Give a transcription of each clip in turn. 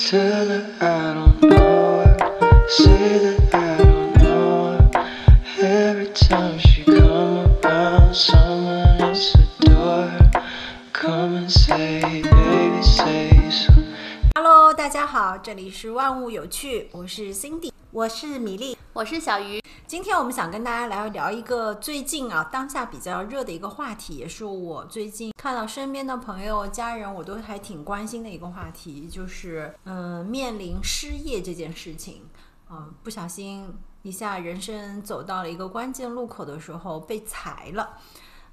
Tell her I don't know her. Say that I don't know her. Every time she come around, someone else adore her. Come and say, baby, say so. Hello，大家好，这里是万物有趣，我是 Cindy。我是米粒，我是小鱼。今天我们想跟大家来聊一个最近啊当下比较热的一个话题，也是我最近看到身边的朋友、家人，我都还挺关心的一个话题，就是嗯面临失业这件事情。嗯，不小心一下人生走到了一个关键路口的时候被裁了。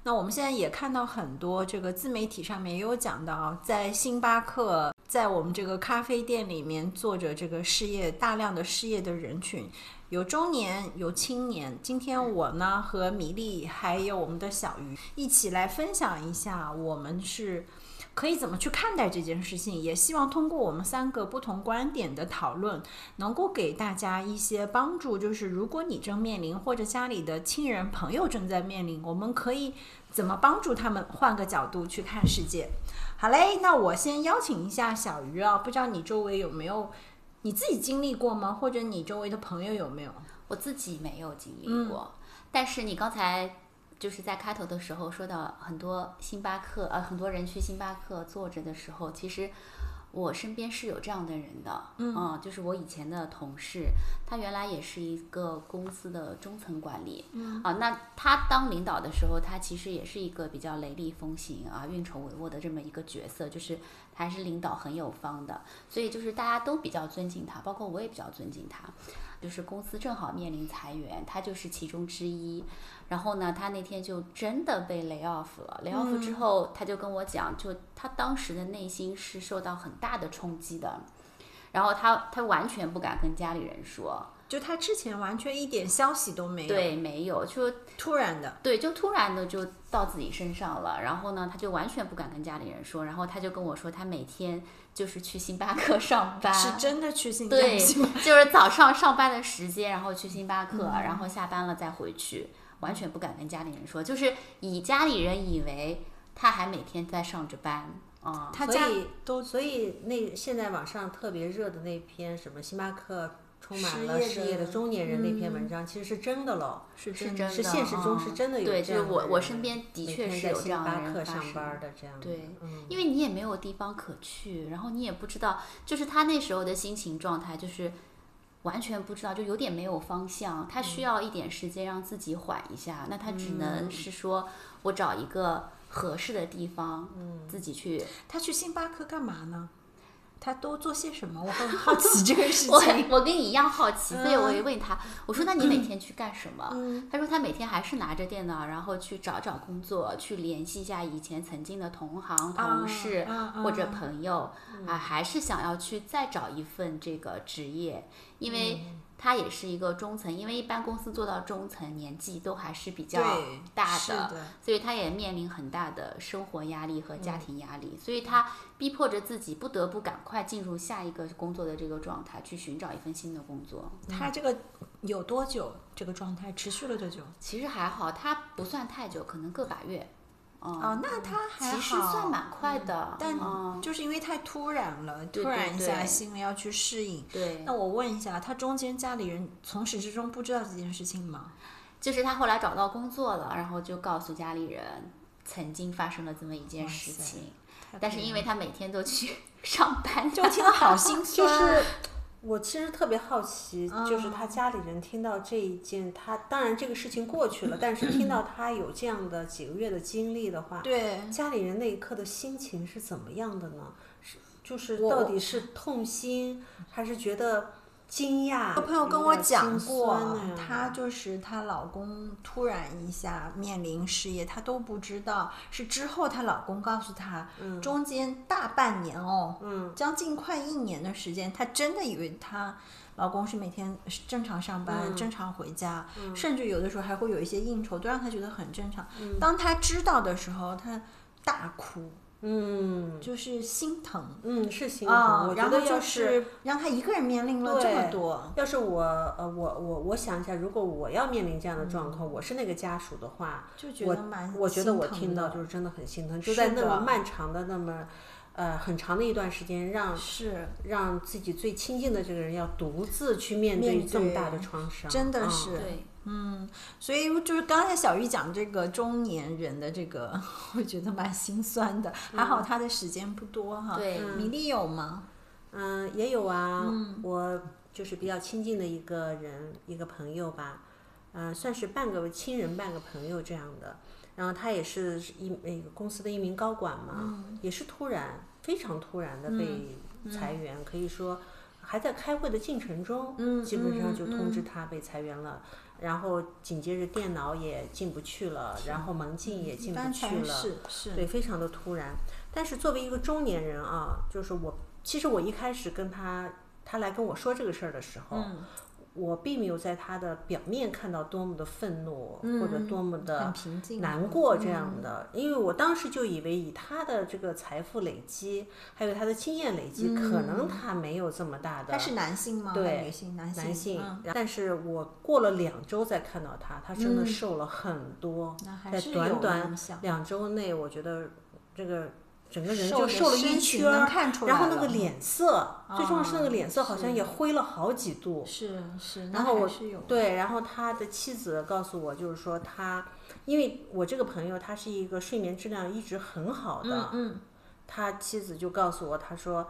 那我们现在也看到很多这个自媒体上面也有讲到，在星巴克，在我们这个咖啡店里面做着这个事业大量的失业的人群，有中年，有青年。今天我呢和米粒还有我们的小鱼一起来分享一下，我们是可以怎么去看待这件事情，也希望通过我们三个不同观点的讨论，能够给大家一些帮助。就是如果你正面临，或者家里的亲人朋友正在面临，我们可以。怎么帮助他们换个角度去看世界？好嘞，那我先邀请一下小鱼啊，不知道你周围有没有你自己经历过吗？或者你周围的朋友有没有？我自己没有经历过，但是你刚才就是在开头的时候说到很多星巴克，呃，很多人去星巴克坐着的时候，其实。我身边是有这样的人的，嗯，就是我以前的同事，他原来也是一个公司的中层管理，嗯，啊，那他当领导的时候，他其实也是一个比较雷厉风行啊、运筹帷幄的这么一个角色，就是还是领导很有方的，所以就是大家都比较尊敬他，包括我也比较尊敬他。就是公司正好面临裁员，他就是其中之一。然后呢，他那天就真的被 lay off 了。lay off 之后，他就跟我讲，就他当时的内心是受到很大的冲击的。然后他他完全不敢跟家里人说。就他之前完全一点消息都没有，对，没有，就突然的，对，就突然的就到自己身上了。然后呢，他就完全不敢跟家里人说。然后他就跟我说，他每天就是去星巴克上班，是真的去星巴克，对，就是早上上班的时间，然后去星巴克，然后下班了再回去，完全不敢跟家里人说，就是以家里人以为他还每天在上着班啊。他家都，所以那现在网上特别热的那篇什么星巴克。充满了失业的中年人那篇文章，其实是真的喽，是真的，是现实中是真的有。对，就是我我身边的确是有这样的人上班的这样。对，因为你也没有地方可去，然后你也不知道，就是他那时候的心情状态，就是完全不知道，就有点没有方向。他需要一点时间让自己缓一下，那他只能是说我找一个合适的地方，嗯，自己去。他去星巴克干嘛呢？他都做些什么？我很好奇 这个事情。我我跟你一样好奇，所以我也问他，我说：“那你每天去干什么？”他说：“他每天还是拿着电脑，然后去找找工作，去联系一下以前曾经的同行、同事或者朋友啊，还是想要去再找一份这个职业，因为。”他也是一个中层，因为一般公司做到中层年纪都还是比较大的，所以他也面临很大的生活压力和家庭压力，所以他逼迫着自己不得不赶快进入下一个工作的这个状态，去寻找一份新的工作。他这个有多久？这个状态持续了多久？其实还好，他不算太久，可能个把月。哦，那他还其实算蛮快的，但就是因为太突然了，突然一下心里要去适应。对，那我问一下，他中间家里人从始至终不知道这件事情吗？就是他后来找到工作了，然后就告诉家里人曾经发生了这么一件事情，但是因为他每天都去 上班，就听得好心酸。我其实特别好奇，就是他家里人听到这一件，他当然这个事情过去了，但是听到他有这样的几个月的经历的话，对家里人那一刻的心情是怎么样的呢？是就是到底是痛心，还是觉得？惊讶，有朋友跟我讲过，她就是她老公突然一下面临失业，她都不知道，是之后她老公告诉她，中间大半年哦，嗯，将近快一年的时间，她真的以为她老公是每天正常上班、正常回家，甚至有的时候还会有一些应酬，都让她觉得很正常。当她知道的时候，她大哭。嗯，就是心疼，嗯，是心疼。我觉得要是让他一个人面临了这么多，要是我，呃，我我我想一下，如果我要面临这样的状况，我是那个家属的话，就觉得蛮，我觉得我听到就是真的很心疼，就在那么漫长的那么。呃很长的一段时间让是让自己最亲近的这个人要独自去面对这么大的创伤，嗯真的是对，所以就是刚才小玉讲这个中年人的这个，我觉得蛮心酸的。还好他的时间不多哈。对米粒有吗？嗯，也有啊，我就是比较亲近的一个人，一个朋友吧，嗯、算是半个亲人半个朋友这样的。然后他也是一那个公司的一名高管嘛，也是突然非常突然的被裁员，可以说还在开会的进程中，基本上就通知他被裁员了。然后紧接着电脑也进不去了，然后门禁也进不去了，是是对，非常的突然。但是作为一个中年人啊，就是我，其实我一开始跟他，他来跟我说这个事儿的时候，嗯我并没有在他的表面看到多么的愤怒、或者多么的难过这样的，因为我当时就以为以他的这个财富累积，还有他的经验累积，可能他没有这么大的。嗯他是男性吗？对女性，男性，男性，嗯。但是我过了两周再看到他，他真的瘦了很多，在短短两周内，我觉得这个整个人就瘦了一圈儿能看出然后那个脸色，最重要是那个啊脸色好像也灰了好几度。是是，然后我对，然后他的妻子告诉我，就是说他，因为我这个朋友他是一个睡眠质量一直很好的，嗯他妻子就告诉我，他说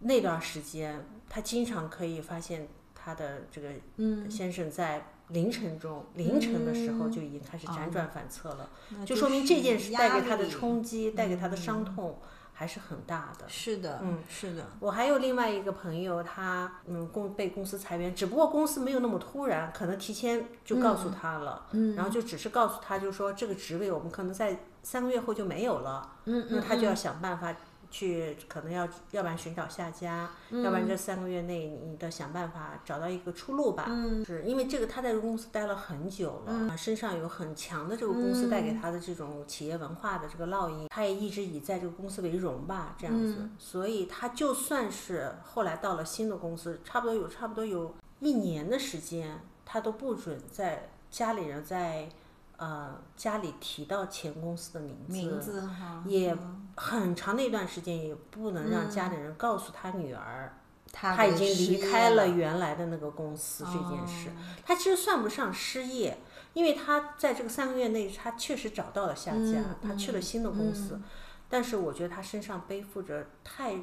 那段时间他经常可以发现他的这个嗯先生在凌晨中、凌晨的时候就已经开始辗转反侧了，那就说明这件事带给他的冲击、带给他的伤痛还是很大的。是的，嗯是的，我还有另外一个朋友，他嗯公被公司裁员，只不过公司没有那么突然，可能提前就告诉他了，嗯。然后就只是告诉他，就说这个职位我们可能在三个月后就没有了，嗯那他就要想办法去，可能要要不然寻找下家，嗯要不然这三个月内你得想办法找到一个出路吧。嗯，是因为这个他在这个公司待了很久了，身上有很强的这个公司带给他的这种企业文化的这个烙印，他也一直以在这个公司为荣吧，这样子。嗯所以他就算是后来到了新的公司，差不多有差不多有一年的时间，他都不准在家里人在。呃，家里提到前公司的名字，名字哈，也很长的一段时间也不能让家里人告诉他女儿，他他已经离开了了原来的那个公司这件事。哦他其实算不上失业，因为他在这个三个月内，他确实找到了下家，嗯他去了新的公司。但是我觉得他身上背负着太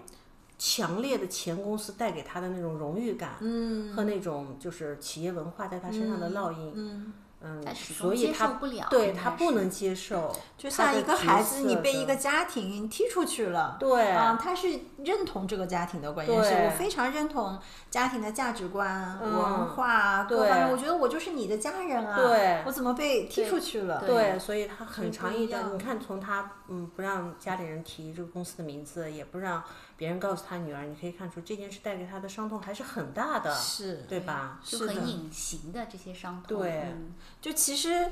强烈的前公司带给他的那种荣誉感，嗯和那种就是企业文化在他身上的烙印。嗯，所以他不了对他不能接受，就像一个孩子，你被一个家庭踢出去了，对啊，他是认同这个家庭的，关键是对我非常认同家庭的价值观、嗯文化各对方面，我觉得我就是你的家人啊，对我怎么被踢出去了？对，所以他很长一段，你看从他嗯不让家里人提这个公司的名字，也不让别人告诉他女儿，你可以看出这件事带给他的伤痛还是很大的，是，对吧？就是很隐形的这些伤痛。对嗯就其实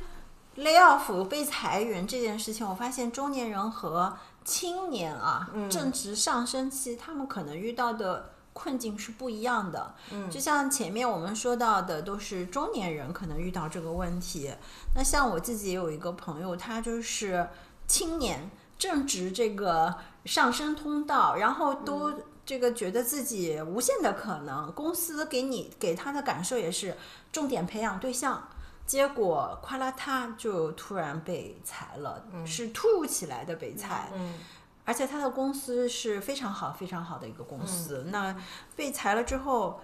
lay off 被裁员这件事情，我发现中年人和青年啊，嗯正值上升期，他们可能遇到的困境是不一样的。嗯，就像前面我们说到的，都是中年人可能遇到这个问题。那像我自己也有一个朋友，他就是青年，正值这个上升通道，然后都。这个觉得自己无限的可能，公司给你给他的感受也是重点培养对象，结果夸啦他就突然被裁了，是突如其来的被裁，嗯而且他的公司是非常好、非常好的一个公司。那被裁了之后，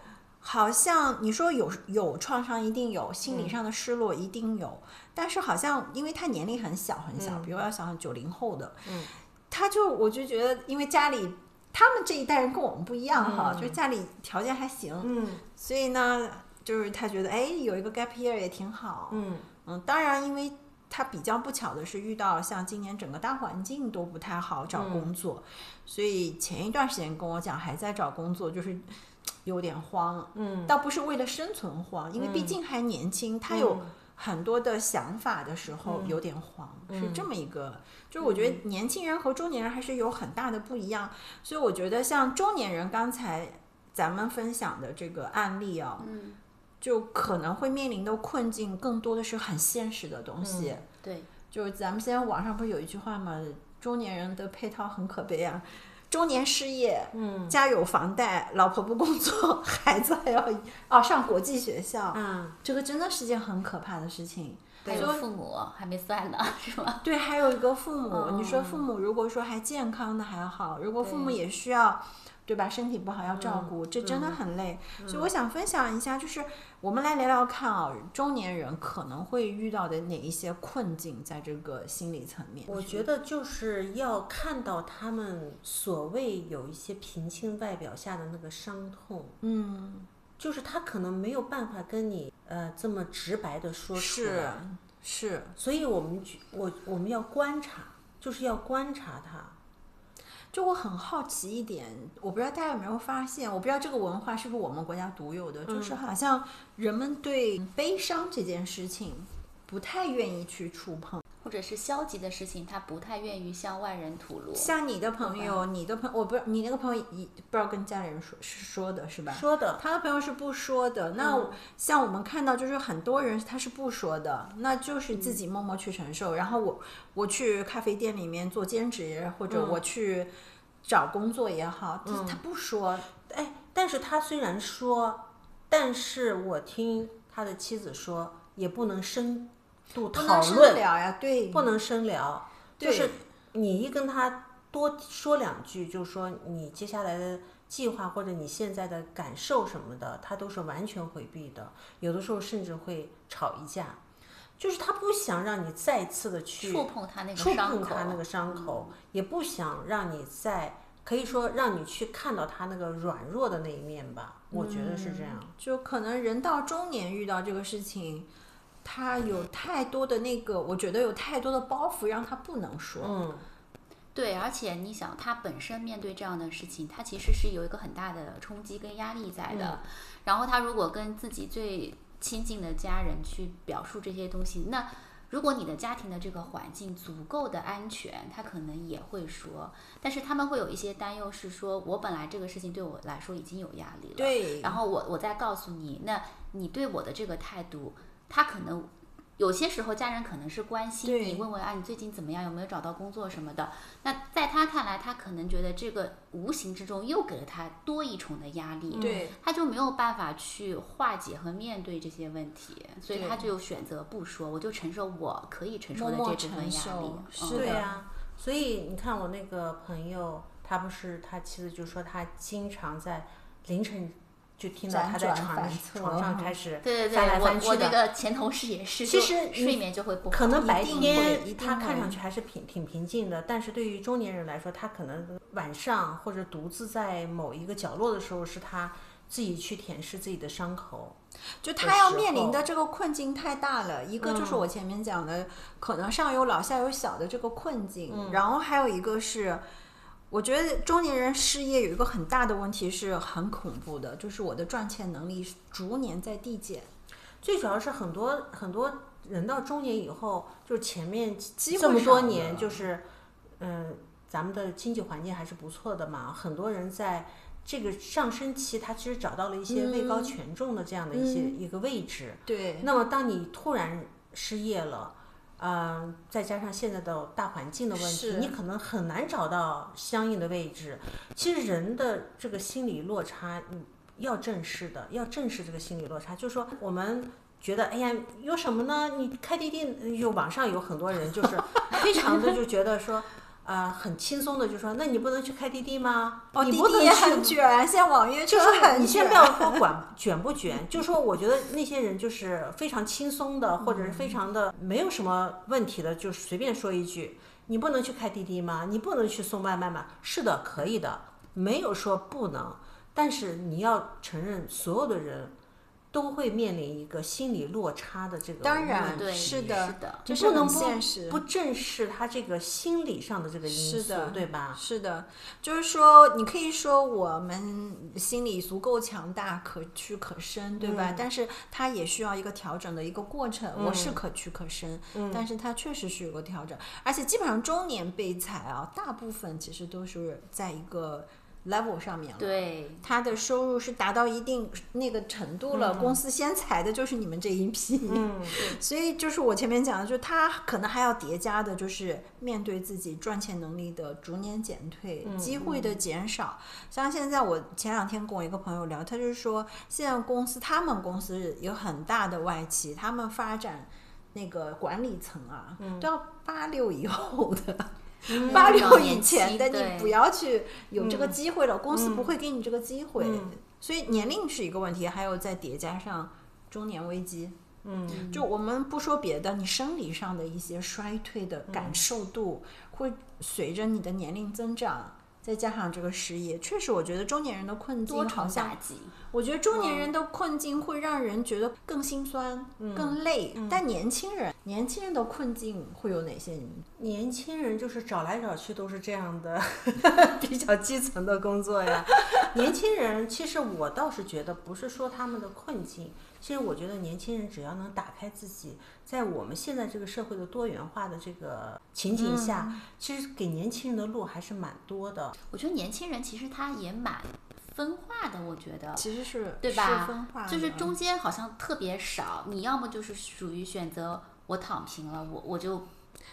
好像你说有有创伤，一定有心理上的失落，一定有。但是好像因为他年龄很小很小，比如要想九零后的，他就我就觉得，因为家里他们这一代人跟我们不一样哈，就是家里条件还行，嗯。所以呢，就是他觉得哎，有一个 gap year 也挺好。嗯。嗯，当然，因为他比较不巧的是遇到像今年整个大环境都不太好找工作，所以前一段时间跟我讲还在找工作，就是有点慌。嗯倒不是为了生存慌，因为毕竟还年轻，他有嗯很多的想法的时候有点慌，是这么一个。就是我觉得年轻人和中年人还是有很大的不一样，所以我觉得像中年人刚才咱们分享的这个案例啊，嗯，就可能会面临的困境更多的是很现实的东西。对，就是咱们现在网上不是有一句话吗？中年人的配套很可悲啊，中年失业，嗯，家有房贷，老婆不工作，孩子还要哦上国际学校，嗯，这个真的是件很可怕的事情。还有父母还没算呢，是吗？对，还有一个父母，你说父母如果说还健康的还好，如果父母也需要，对吧？身体不好要照顾，这真的很累。所以我想分享一下，就是我们来聊聊看啊，中年人可能会遇到的哪一些困境，在这个心理层面。我觉得就是要看到他们所谓有一些平静外表下的那个伤痛，嗯，就是他可能没有办法跟你呃这么直白的说出是来，是，所以我们去我我们要观察，就是要观察他。就我很好奇一点，我不知道大家有没有发现，我不知道这个文化是不是我们国家独有的，就是好像人们对悲伤这件事情不太愿意去触碰。或者是消极的事情，他不太愿意向外人吐露。像你的朋友，你的朋我不你那个朋友一不知道跟家里人说是说的是吧？说的，他的朋友是不说的。那像我们看到，就是很多人他是不说的，那就是自己默默去承受。然后我我去咖啡店里面做兼职，或者我去找工作也好，他他不说。哎，但是他虽然说，但是我听他的妻子说，也不能深度讨论，聊呀，对，不能深聊，就是你一跟他多说两句，就说你接下来的计划或者你现在的感受什么的，他都是完全回避的，有的时候甚至会吵一架，就是他不想让你再次的去触碰他那个触碰他那个伤口，也不想让你再可以说让你去看到他那个软弱的那一面吧，我觉得是这样。就可能人到中年遇到这个事情，他有太多的那个，我觉得有太多的包袱让他不能说。嗯，对，而且你想，他本身面对这样的事情，他其实是有一个很大的冲击跟压力在的。然后他如果跟自己最亲近的家人去表述这些东西，那如果你的家庭的这个环境足够的安全，他可能也会说。但是他们会有一些担忧，是说我本来这个事情对我来说已经有压力了，对然后我我再告诉你，那你对我的这个态度，他可能有些时候家人可能是关心你，问问啊你最近怎么样，有没有找到工作什么的。那在他看来，他可能觉得这个无形之中又给了他多一重的压力，对，他就没有办法去化解和面对这些问题，所以他就选择不说，我就承受我可以承受的这部分压承力是的对呀、所以你看我那个朋友，他不是他妻子就说他经常在凌晨就听到他在床床上开始翻来对，我我翻去的。那个前同事也是，其实睡眠就会不好。可能白天他看上去还是平挺平静的，但是对于中年人来说，他可能晚上或者独自在某一个角落的时候，是他自己去舔舐自己的伤口。就他要面临的这个困境太大了，一个就是嗯我前面讲的，可能上有老下有小的这个困境，嗯然后还有一个是，我觉得中年人失业有一个很大的问题是很恐怖的，就是我的赚钱能力逐年在递减。最主要是很多很多人到中年以后，就是前面这么多年，就是嗯，咱们的经济环境还是不错的嘛，很多人在这个上升期，他其实找到了一些位高权重的这样的一些、一个位置。对，那么当你突然失业了。嗯，再加上现在的大环境的问题，你可能很难找到相应的位置。其实人的这个心理落差，嗯，要正视的，要正视这个心理落差。就是说，我们觉得，哎呀，有什么呢？你开滴滴，有网上有很多人就是非常的就觉得说，呃，很轻松的就说，那你不能去开滴滴吗？哦，你滴滴很卷，现在网约车就是很你先不要说管卷不卷，就说我觉得那些人就是非常轻松的，或者是非常的没有什么问题的，就是随便说一句，你不能去开滴滴吗？你不能去送外卖吗？是的，可以的，没有说不能，但是你要承认，所有的人都会面临一个心理落差的这个当然对，是的是不能不现实。不正视他这个心理上的这个因素是的，对吧？是的，就是说，你可以说我们心理足够强大，可屈可伸，对吧？嗯但是它也需要一个调整的一个过程。我是可屈可伸，嗯但是它确实是有个调整，而且基本上中年被裁啊，大部分其实都是在一个 level 上面了。对，他的收入是达到一定那个程度了，公司先裁的就是你们这一批。嗯，所以就是我前面讲的，就是他可能还要叠加的，就是面对自己赚钱能力的逐年减退，机会的减少。像现在我前两天跟我一个朋友聊，他就是说，现在公司他们公司有很大的外企，他们发展那个管理层啊，都要八六以后的。八六以前的你不要去有这个机会了，公司不会给你这个机会，所以年龄是一个问题，还有再叠加上中年危机。嗯，就我们不说别的，你生理上的一些衰退的感受度，会随着你的年龄增长，再加上这个失业，确实，我觉得中年人的困境多重好像打击。我觉得中年人的困境会让人觉得更心酸、更累，但年轻人，年轻人的困境会有哪些？年轻人就是找来找去都是这样的，比较基层的工作呀。年轻人其实我倒是觉得，不是说他们的困境，其实我觉得年轻人只要能打开自己，在我们现在这个社会的多元化的这个情景下，其实给年轻人的路还是蛮多的。我觉得年轻人其实他也蛮分化的，我觉得。其实是是对吧分化？就是中间好像特别少，你要么就是属于选择我躺平了，我我就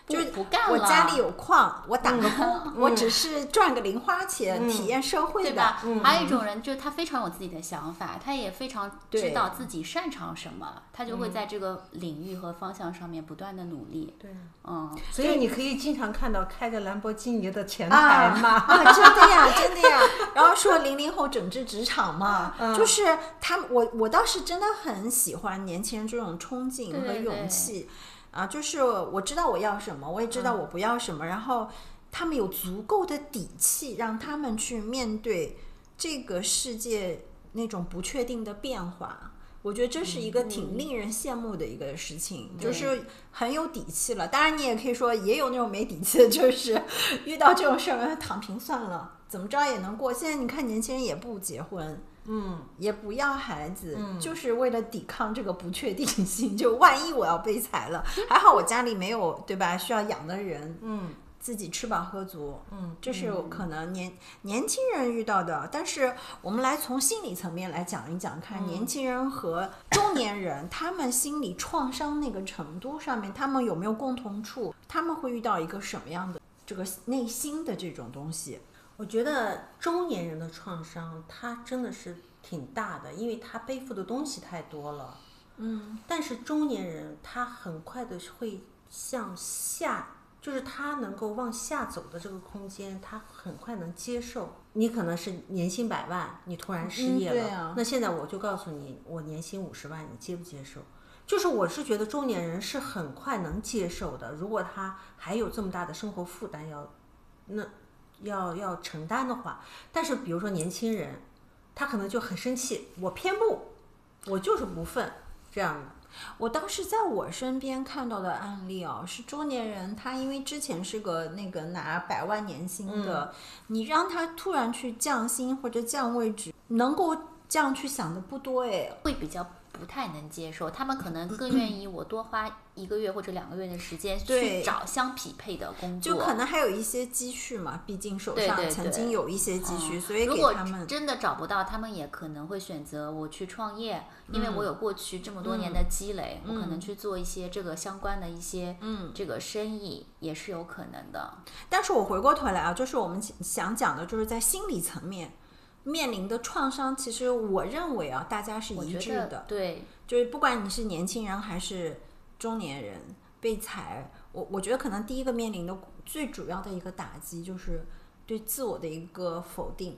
就是不干了，我家里有矿，我打个工，我只是赚个零花钱，体验社会的。对吧？还有一种人，就是他非常有自己的想法，他也非常知道自己擅长什么，他就会在这个领域和方向上面不断的努力。对，嗯，所以你可以经常看到开着兰博基尼的前台啊嘛。啊，真的呀，真的呀。然后说零零后整治职场嘛，就是他们，我我倒是真的很喜欢年轻人这种冲劲和勇气啊，就是我知道我要什么，我也知道我不要什么，然后他们有足够的底气，让他们去面对这个世界那种不确定的变化。我觉得这是一个挺令人羡慕的一个事情，就是很有底气了。当然，你也可以说也有那种没底气的，就是遇到这种事儿躺平算了，怎么着也能过。现在你看年轻人也不结婚，嗯，也不要孩子，就是为了抵抗这个不确定性。就万一我要被裁了，还好我家里没有对吧？需要养的人，嗯，自己吃饱喝足，嗯，这是可能年年轻人遇到的。但是我们来从心理层面来讲一讲，看年轻人和中年人他们心理创伤那个程度上面，他们有没有共同处？他们会遇到一个什么样的这个内心的这种东西？我觉得中年人的创伤，他真的是挺大的，因为他背负的东西太多了。嗯，但是中年人他很快的会向下，就是他能够往下走的这个空间，他很快能接受。你可能是年薪百万，你突然失业了，嗯啊那现在我就告诉你，我年薪五十万，你接不接受？就是我是觉得中年人是很快能接受的，如果他还有这么大的生活负担要，那要要承担的话，但是比如说年轻人，他可能就很生气，我偏不，我就是不忿这样的。我当时在我身边看到的案例哦，是中年人，他因为之前是个那个拿百万年薪的，你让他突然去降薪或者降位置，能够这样去想的不多哎。会比较不太能接受，他们可能更愿意我多花一个月或者两个月的时间去找相匹配的工作，就可能还有一些积蓄嘛，毕竟手上曾经有一些积蓄，嗯所以如果他们真的找不到，他们也可能会选择我去创业，因为嗯。我有过去这么多年的积累，我可能去做一些这个相关的一些嗯。这个生意也是有可能的。但是我回过头来啊，就是我们想讲的，就是在心理层面面临的创伤，其实我认为啊，大家是一致的。对，就是不管你是年轻人还是中年人被裁，我我觉得可能第一个面临的最主要的一个打击就是对自我的一个否定，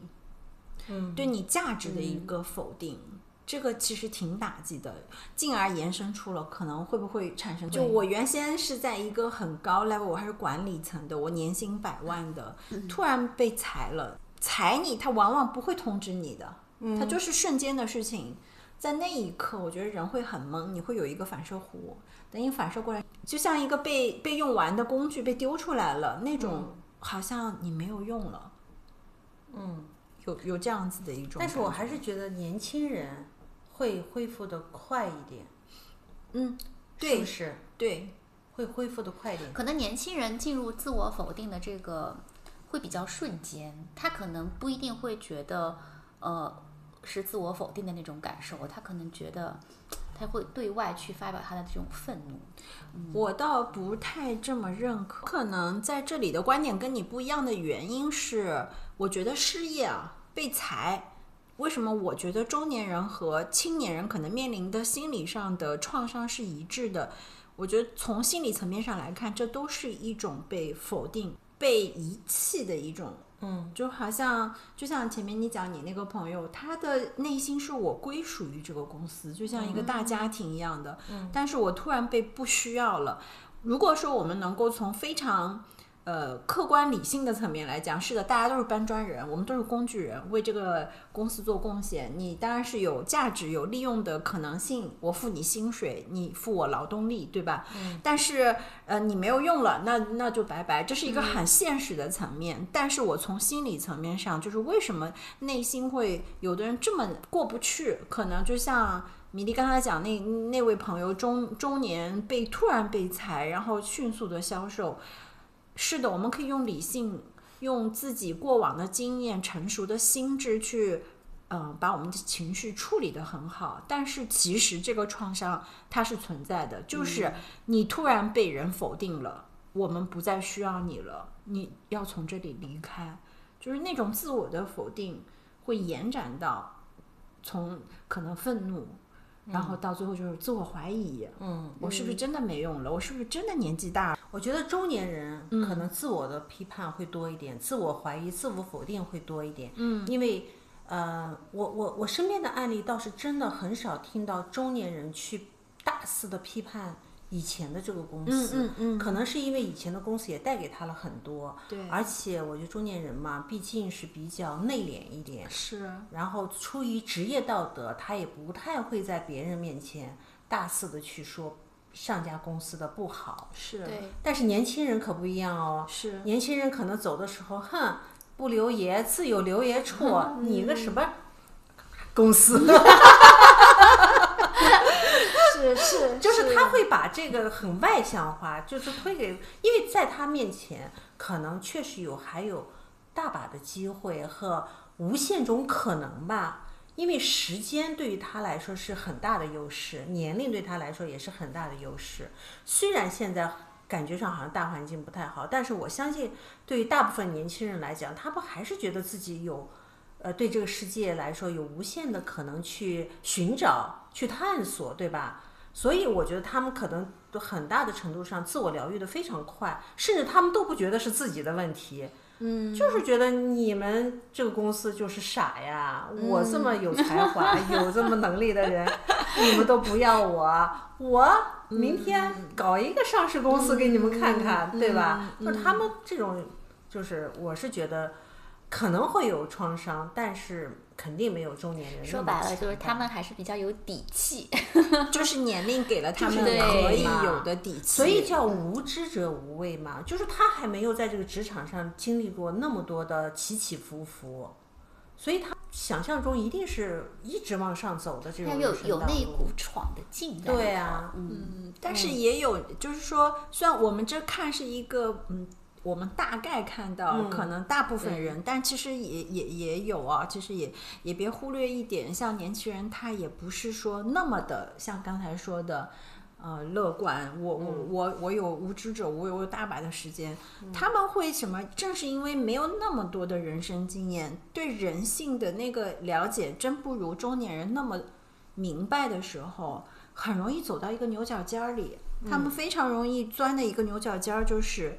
嗯，对你价值的一个否定。这个其实挺打击的，进而延伸出了可能会不会产生，就我原先是在一个很高 level，我还是管理层的，我年薪百万的，突然被裁了，裁你他往往不会通知你的，他就是瞬间的事情，在那一刻，我觉得人会很懵，你会有一个反射弧，等你反射过来，就像一个被被用完的工具被丢出来了，那种好像你没有用了，嗯，有有这样子的一种。但是我还是觉得年轻人会恢复的快一点，嗯，是对不是？对，会恢复的快一点。可能年轻人进入自我否定的这个会比较瞬间，他可能不一定会觉得呃是自我否定的那种感受，他可能觉得他会对外去发表他的这种愤怒。我倒不太这么认可，可能在这里的观点跟你不一样的原因是，我觉得失业啊被裁。为什么我觉得中年人和青年人可能面临的心理上的创伤是一致的？我觉得从心理层面上来看，这都是一种被否定、被遗弃的一种。嗯，就好像就像前面你讲你那个朋友，他的内心是我归属于这个公司，就像一个大家庭一样的。嗯，但是我突然被不需要了。如果说我们能够从非常呃，客观理性的层面来讲，是的，大家都是搬砖人，我们都是工具人，为这个公司做贡献。你当然是有价值、有利用的可能性。我付你薪水，你付我劳动力，对吧？嗯。但是，呃，你没有用了，那那就拜拜。这是一个很现实的层面。但是我从心理层面上，就是为什么内心会有的人这么过不去？可能就像米粒刚才讲那那位朋友，中中年被突然被裁，然后迅速的销售。是的，我们可以用理性，用自己过往的经验、成熟的心智去，嗯，把我们的情绪处理得很好。但是其实这个创伤它是存在的，就是你突然被人否定了，我们不再需要你了，你要从这里离开，就是那种自我的否定会延展到从可能愤怒。然后到最后就是自我怀疑，嗯，我是不是真的没用了？我是不是真的年纪大？我觉得中年人可能自我的批判会多一点，自我怀疑、自我否定会多一点。嗯，因为呃，我我我身边的案例倒是真的很少听到中年人去大肆的批判。以前的这个公司，嗯嗯可能是因为以前的公司也带给他了很多，对，而且我觉得中年人嘛，毕竟是比较内敛一点，是，然后出于职业道德，他也不太会在别人面前大肆的去说上家公司的不好，是，对，但是年轻人可不一样哦，是，年轻人可能走的时候，哼，不留爷自有留爷处，你个什么 公司？是 是，就是他会把这个很外向化，就是推给，因为在他面前可能确实有还有大把的机会和无限种可能吧。因为时间对于他来说是很大的优势，年龄对他来说也是很大的优势。虽然现在感觉上好像大环境不太好，但是我相信对于大部分年轻人来讲，他不还是觉得自己有，呃，对这个世界来说有无限的可能去寻找、去探索，对吧？所以我觉得他们可能都很大的程度上自我疗愈的非常快，甚至他们都不觉得是自己的问题，嗯，就是觉得你们这个公司就是傻呀，我这么有才华、有这么能力的人，你们都不要我，我明天搞一个上市公司给你们看看，对吧？就是他们这种，就是我是觉得可能会有创伤，但是。肯定没有中年人。说白了，就是他们还是比较有底气，就是年龄给了他们可以有的底气。所以叫无知者无畏嘛，就是他还没有在这个职场上经历过那么多的起起伏伏，所以他想象中一定是一直往上走的这种。他有有那股闯的劲。对啊，嗯，但是也有，就是说，虽然我们这看是一个，嗯。我们大概看到，可能大部分人，但其实也也也有啊。其实也也别忽略一点，像年轻人，他也不是说那么的，像刚才说的，呃，乐观。我我我我有无知者，我有大把的时间。他们会什么？正是因为没有那么多的人生经验，对人性的那个了解，真不如中年人那么明白的时候，很容易走到一个牛角尖儿里。他们非常容易钻的一个牛角尖儿就是。嗯，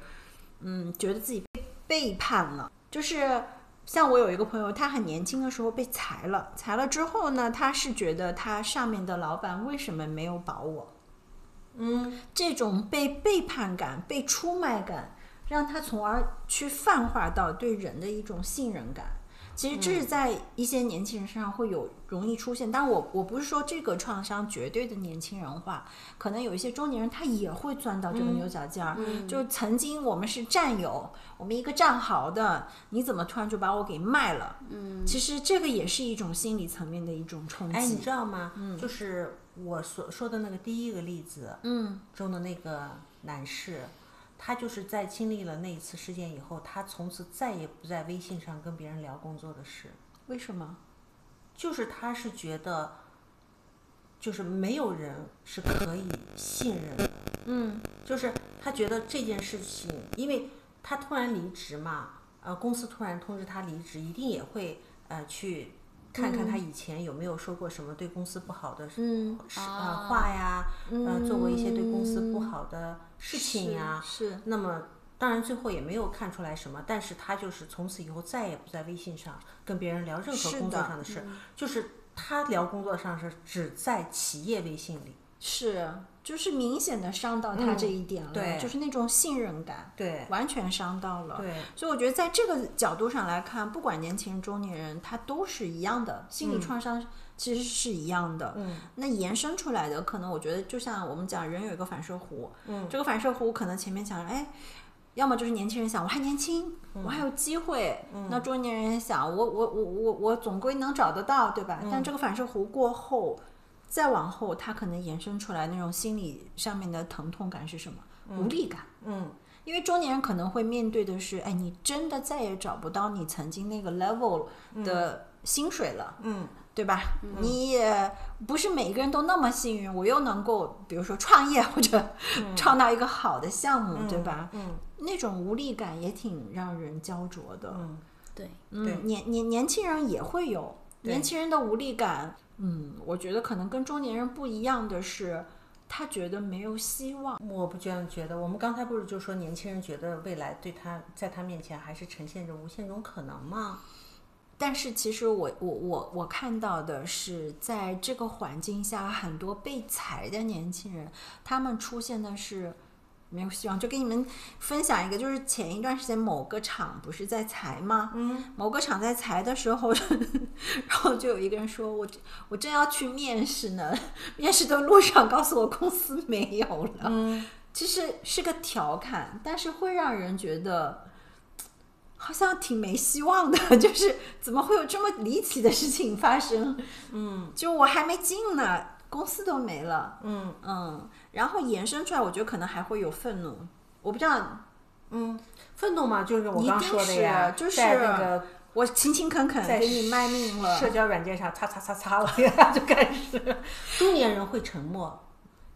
嗯觉得自己被背叛了，就是像我有一个朋友，他很年轻的时候被裁了，裁了之后呢，他是觉得他上面的老板为什么没有保我？嗯，这种被背叛感、被出卖感，让他从而去泛化到对人的一种信任感。其实这是在一些年轻人身上会有容易出现，但我我不是说这个创伤绝对的年轻人化，可能有一些中年人他也会钻到这个牛角尖儿，就曾经我们是战友，我们一个战壕的，你怎么突然就把我给卖了？嗯，其实这个也是一种心理层面的一种冲击。哎，你知道吗？嗯，就是我所说的那个第一个例子，嗯，中的那个男士。他就是在经历了那一次事件以后，他从此再也不在微信上跟别人聊工作的事。为什么？就是他是觉得，就是没有人是可以信任的。嗯，就是他觉得这件事情，因为他突然离职嘛，呃，公司突然通知他离职，一定也会呃去看看他以前有没有说过什么对公司不好的嗯事呃话呀，呃，做过一些对公司不好的事情呀。是那么当然最后也没有看出来什么，但是他就是从此以后再也不在微信上跟别人聊任何工作的上的事，就是他聊工作上是只在企业微信里。是，就是明显的伤到他这一点了，对就是那种信任感，对完全伤到了。对，所以我觉得在这个角度上来看，不管年轻人、中年人，他都是一样的，心理创伤其实是一样的。嗯，那延伸出来的，可能我觉得就像我们讲，人有一个反射弧，嗯，这个反射弧可能前面讲，哎。要么就是年轻人想我还年轻，我还有机会。那中年人想我我我我我总归能找得到，对吧？但这个反射弧过后，再往后，他可能延伸出来那种心理上面的疼痛感是什么？无力感。嗯，因为中年人可能会面对的是，哎，你真的再也找不到你曾经那个 level 的薪水了，嗯，对吧？你也不是每个人都那么幸运，我又能够，比如说创业或者 创造一个好的项目，对吧？嗯，那种无力感也挺让人焦灼的。嗯对，嗯，年年年轻人也会有年轻人的无力感。嗯，我觉得可能跟中年人不一样的是，他觉得没有希望。我不这样觉得。我们刚才不是就说年轻人觉得未来对他在他面前还是呈现着无限种可能吗？但是其实我我我我看到的是，在这个环境下，很多被裁的年轻人，他们出现的是没有希望。就给你们分享一个，就是前一段时间某个厂不是在裁吗？嗯，某个厂在裁的时候，然后就有一个人说：“我我正要去面试呢，面试的路上告诉我公司没有了。”嗯，其实是个调侃，但是会让人觉得。好像挺没希望的，就是怎么会有这么离奇的事情发生？嗯，就我还没进呢，公司都没了。嗯嗯，然后延伸出来，我觉得可能还会有愤怒。我不知道，嗯，愤怒嘛，就是我刚说的呀，是就是那个我勤勤恳恳在给你卖命了。社交软件上擦擦擦擦了呀，就开始。中年人会沉默，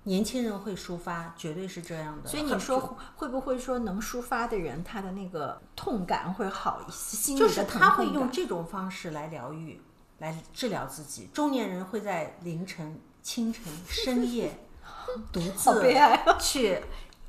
年轻人会抒发，绝对是这样的。所以你说会不会说能抒发的人，他的那个痛感会好一些？心就是他会用这种方式来疗愈，来治疗自己。中年人会在凌晨、清晨、深夜 独好悲哀啊 去。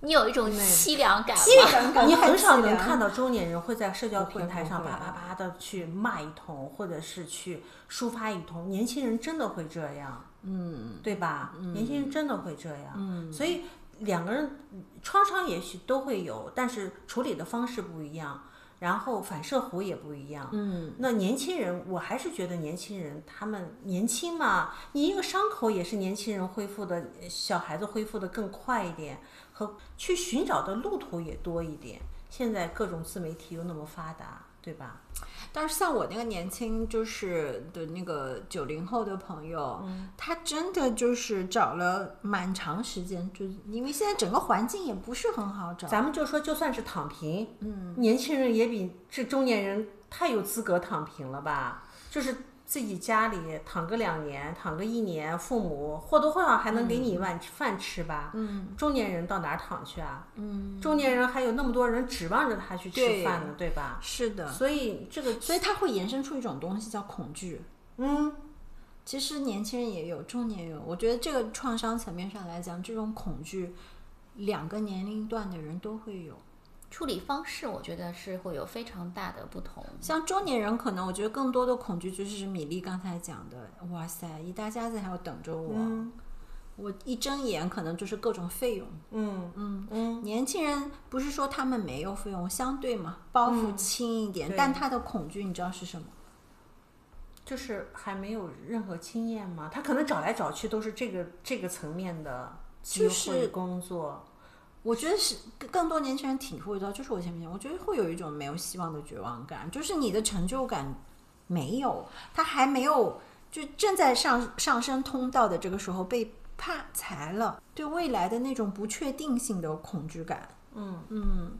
你有一种凄凉感吗？你很少能看到中年人会在社交平台上不会啪啪啪的去骂一通，或者是去抒发一通。年轻人真的会这样，嗯，对吧？年轻人真的会这样，嗯，所以两个人创伤也许都会有，但是处理的方式不一样，然后反射弧也不一样，嗯，那年轻人，我还是觉得年轻人他们年轻嘛，你一个伤口也是年轻人恢复的，小孩子恢复的更快一点，和去寻找的路途也多一点。现在各种自媒体又那么发达，对吧？但是像我那个年轻就是的那个九零后的朋友，他真的就是找了蛮长时间，就是因为现在整个环境也不是很好找。咱们就说，就算是躺平，嗯，年轻人也比这中年人太有资格躺平了吧？就是自己家里躺个两年，躺个一年，父母或多或少还能给你一碗饭吃吧？嗯，中年人到哪儿躺去啊？嗯，中年人还有那么多人指望着他去吃饭呢，对吧？是的，所以这个，所以他会延伸出一种东西叫恐惧。嗯，其实年轻人也有，中年也有。我觉得这个创伤层面上来讲，这种恐惧，两个年龄段的人都会有。处理方式我觉得是会有非常大的不同。像中年人，可能我觉得更多的恐惧就是米粒刚才讲的，哇塞，一大家子还要等着我，我一睁眼可能就是各种费用。嗯嗯嗯，年轻人不是说他们没有费用，相对嘛，包袱轻一点，对但他的恐惧你知道是什么？就是还没有任何经验嘛，他可能找来找去都是这个这个层面的机就是会工作。我觉得是更多年轻人体会到，就是我前面讲，我觉得会有一种没有希望的绝望感，就是你的成就感没有，他还没有就正在上上升通道的这个时候被怕裁了，对未来的那种不确定性的恐惧感，嗯嗯，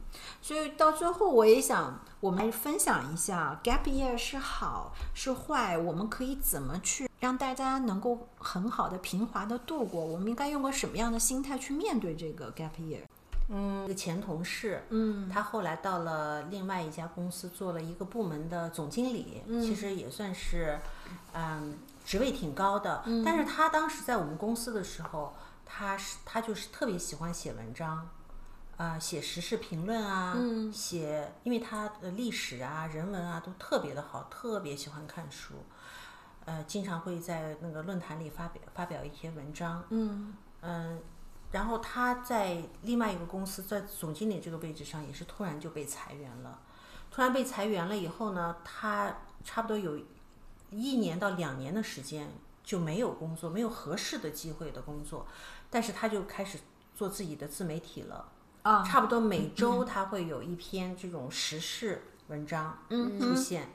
所以到最后我也想，我们分享一下 gap year 是好是坏，我们可以怎么去让大家能够很好的平滑的度过？我们应该用个什么样的心态去面对这个 gap year？嗯，一个前同事，嗯。他后来到了另外一家公司做了一个部门的总经理，其实也算是，嗯，职位挺高的。但是他当时在我们公司的时候，他是他就是特别喜欢写文章，啊、写时事评论啊，写，因为他的历史啊、人文啊都特别的好，特别喜欢看书，呃，经常会在那个论坛里发表发表一些文章，嗯。嗯，然后他在另外一个公司，在总经理这个位置上，也是突然就被裁员了。突然被裁员了以后呢，他差不多有一年到两年的时间就没有工作，没有合适的机会的工作，但是他就开始做自己的自媒体了。啊，差不多每周他会有一篇这种时事文章出现，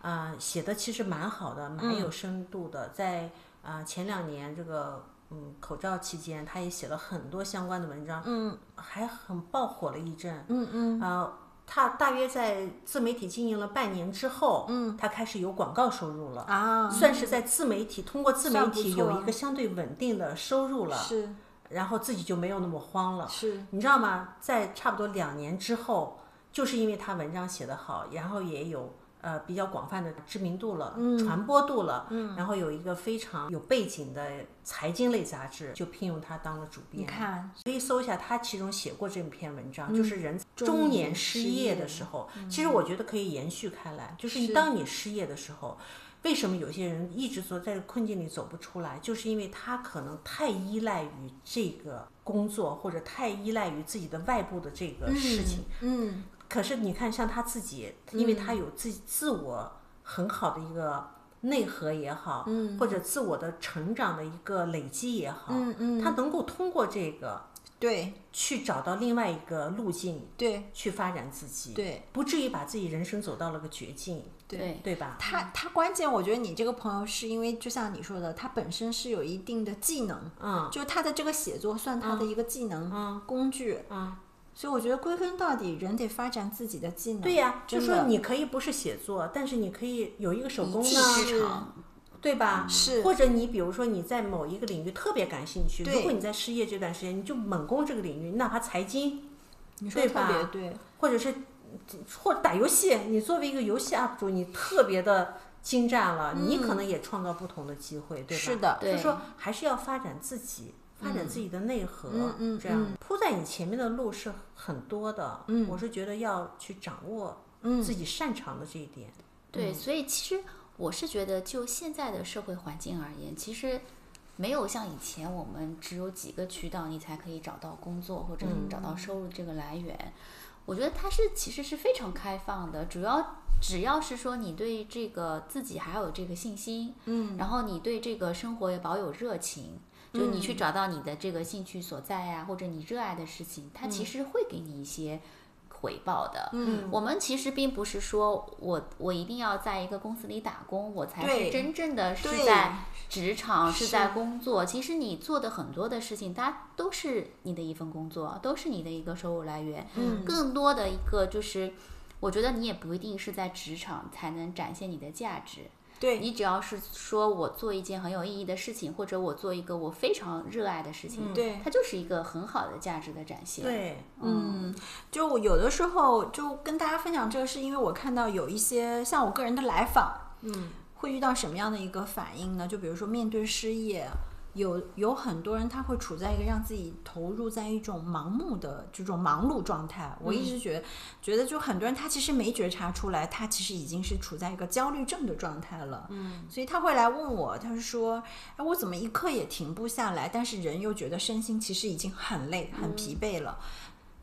啊、写的其实蛮好的，蛮有深度的。在啊、前两年这个嗯口罩期间，他也写了很多相关的文章，嗯还很爆火了一阵。嗯嗯呃，他大约在自媒体经营了半年之后，嗯他开始有广告收入了。啊，算是在自媒体通过自媒体有一个相对稳定的收入了，是然后自己就没有那么慌了。是，你知道吗？在差不多两年之后，就是因为他文章写得好，然后也有呃比较广泛的知名度了，传播度了，然后有一个非常有背景的财经类杂志就聘用他当了主编。你看，可以搜一下，他其中写过这篇文章，就是人中中年年失业的时候，其实我觉得可以延续开来，就是当你失业的时候。为什么有些人一直说在困境里走不出来？就是因为他可能太依赖于这个工作，或者太依赖于自己的外部的这个事情。嗯可是你看，像他自己，因为他有自自我很好的一个内核也好，嗯或者自我的成长的一个累积也好，嗯嗯，他能够通过这个对去找到另外一个路径对去发展自己，，对。不至于把自己人生走到了个绝境，对对吧？他他关键，我觉得你这个朋友是因为就像你说的，他本身是有一定的技能，嗯。就他的这个写作算他的一个技能、嗯。工具，嗯，所以我觉得归根到底，人得发展自己的技能。对呀、就说你可以不是写作，但是你可以有一个手工一技呢，之长，对吧？是或者你比如说你在某一个领域特别感兴趣，对如果你在失业这段时间，你就猛攻这个领域，哪怕财经，你说特对吧别对，或者是或者打游戏，你作为一个游戏 UP 主，你特别的精湛了，你可能也创造不同的机会，对吧？是的就说还是要发展自己。发展自己的内核，这样嗯铺在你前面的路是很多的。嗯我是觉得要去掌握嗯自己擅长的这一点。对，所以其实我是觉得，就现在的社会环境而言，其实没有像以前我们只有几个渠道你才可以找到工作或者你找到收入这个来源。我觉得它是其实是非常开放的，主要只要是说你对这个自己还有这个信心，嗯，然后你对这个生活也保有热情。就你去找到你的这个兴趣所在呀、或者你热爱的事情，它其实会给你一些回报的。嗯我们其实并不是说我我一定要在一个公司里打工，我才是真正的是在职场是是在工作。其实你做的很多的事情，它都是你的一份工作，都是你的一个收入来源。嗯更多的一个就是，我觉得你也不一定是在职场才能展现你的价值。对，你只要是说我做一件很有意义的事情，或者我做一个我非常热爱的事情，对它就是一个很好的价值的展现。，对，嗯，就我有的时候就跟大家分享这个，是因为我看到有一些像我个人的来访，嗯，会遇到什么样的一个反应呢？就比如说面对失业，有有很多人他会处在一个让自己投入在一种盲目的这种忙碌状态。我一直觉得，觉得就很多人他其实没觉察出来，他其实已经是处在一个焦虑症的状态了。嗯，所以他会来问我，他说，哎，我怎么一刻也停不下来？但是人又觉得身心其实已经很累、很疲惫了。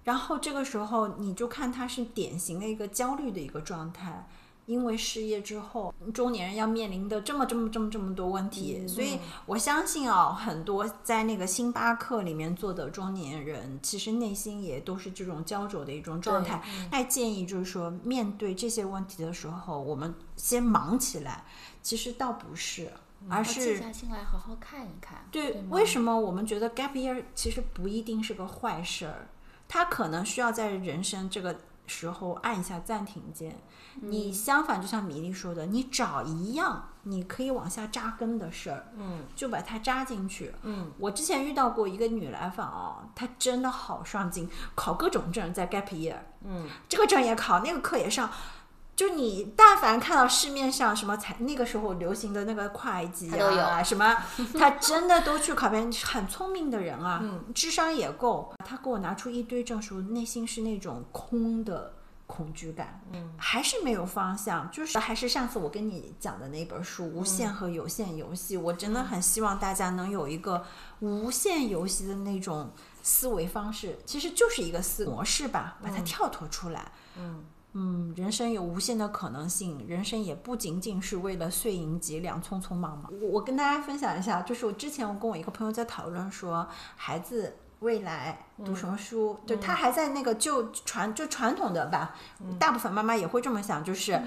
然后这个时候，你就看他是典型的一个焦虑的一个状态，因为失业之后，中年人要面临的这么这么这么这么多问题，所以我相信啊，很多在那个星巴克里面做的中年人，其实内心也都是这种焦灼的一种状态。那建议就是说，面对这些问题的时候，我们先忙起来，其实倒不是，而是静下心来好好看一看。对，吗为什么我们觉得 gap year 其实不一定是个坏事儿？它可能需要在人生这个时候按一下暂停键。你相反，就像米粒说的，你找一样你可以往下扎根的事儿，嗯，就把它扎进去。嗯，我之前遇到过一个女来访哦，她真的好上进，考各种证，在 gap year，嗯，这个证也考，那个课也上。就你但凡看到市面上什么财那个时候流行的那个会计他都有啊，什么，他真的都去考编，很聪明的人啊，嗯智商也够。他给我拿出一堆证书，内心是那种空的恐惧感，嗯，还是没有方向。就是还是上次我跟你讲的那本书《无限和有限游戏》，我真的很希望大家能有一个无限游戏的那种思维方式，其实就是一个思模式吧，把它跳脱出来。嗯嗯，人生有无限的可能性，人生也不仅仅是为了碎银几两，匆匆忙忙。我我跟大家分享一下，就是我之前我跟我一个朋友在讨论说，孩子未来读什么书，就他还在那个就传就传统的吧，大部分妈妈也会这么想，就是。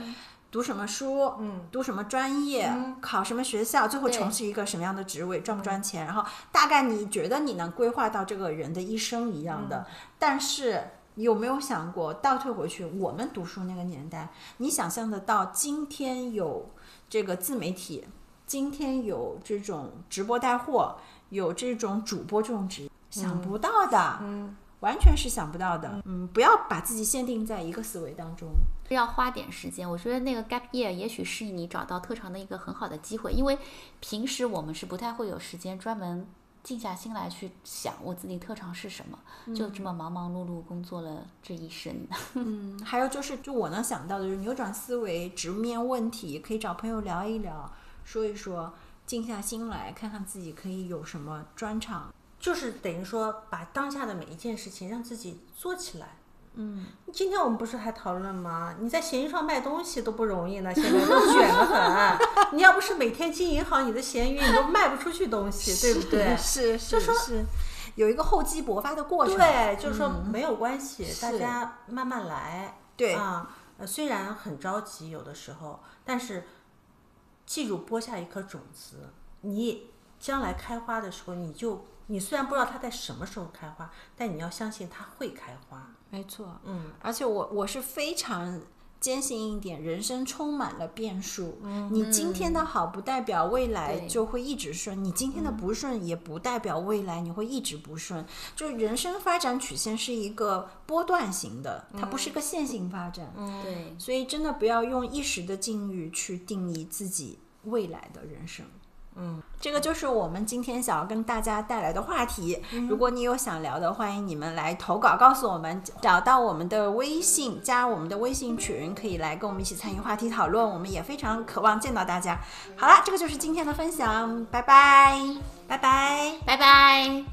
读什么书，嗯。读什么专业，考什么学校，最后从事一个什么样的职位，赚不赚钱，然后大概你觉得你能规划到这个人的一生一样的，但是有没有想过倒退回去，我们读书那个年代，你想象得到今天有这个自媒体，今天有这种直播带货，有这种主播这种职业，想不到的，嗯完全是想不到的。嗯，不要把自己限定在一个思维当中。要花点时间。我觉得那个 gap year 也许是你找到特长的一个很好的机会，因为平时我们是不太会有时间专门静下心来去想我自己特长是什么，就这么忙忙碌碌工作了这一生。嗯，还有就是，就我能想到的就是扭转思维，直面问题，可以找朋友聊一聊，说一说，静下心来看看自己可以有什么专长。就是等于说把当下的每一件事情让自己做起来。嗯，今天我们不是还讨论吗？你在闲鱼上卖东西都不容易呢，现在都卷得很。你要不是每天经营好你的闲鱼，你都卖不出去东西，对不对？是是是，有一个厚积薄发的过程。对，就是说没有关系，大家慢慢来。对啊，呃虽然很着急，有的时候，但是记住播下一颗种子，你将来开花的时候，你就你虽然不知道它在什么时候开花，但你要相信它会开花。没错。嗯，而且我我是非常坚信一点，人生充满了变数。嗯你今天的好不代表未来就会一直顺，你今天的不顺也不代表未来你会一直不顺。就人生发展曲线是一个波段型的，它不是个线性发展。嗯对，所以真的不要用一时的境遇去定义自己未来的人生。嗯，这个就是我们今天想要跟大家带来的话题。如果你有想聊的，欢迎你们来投稿告诉我们，找到我们的微信，加我们的微信群，可以来跟我们一起参与话题讨论。我们也非常渴望见到大家。好了，这个就是今天的分享，拜拜。拜拜。拜拜。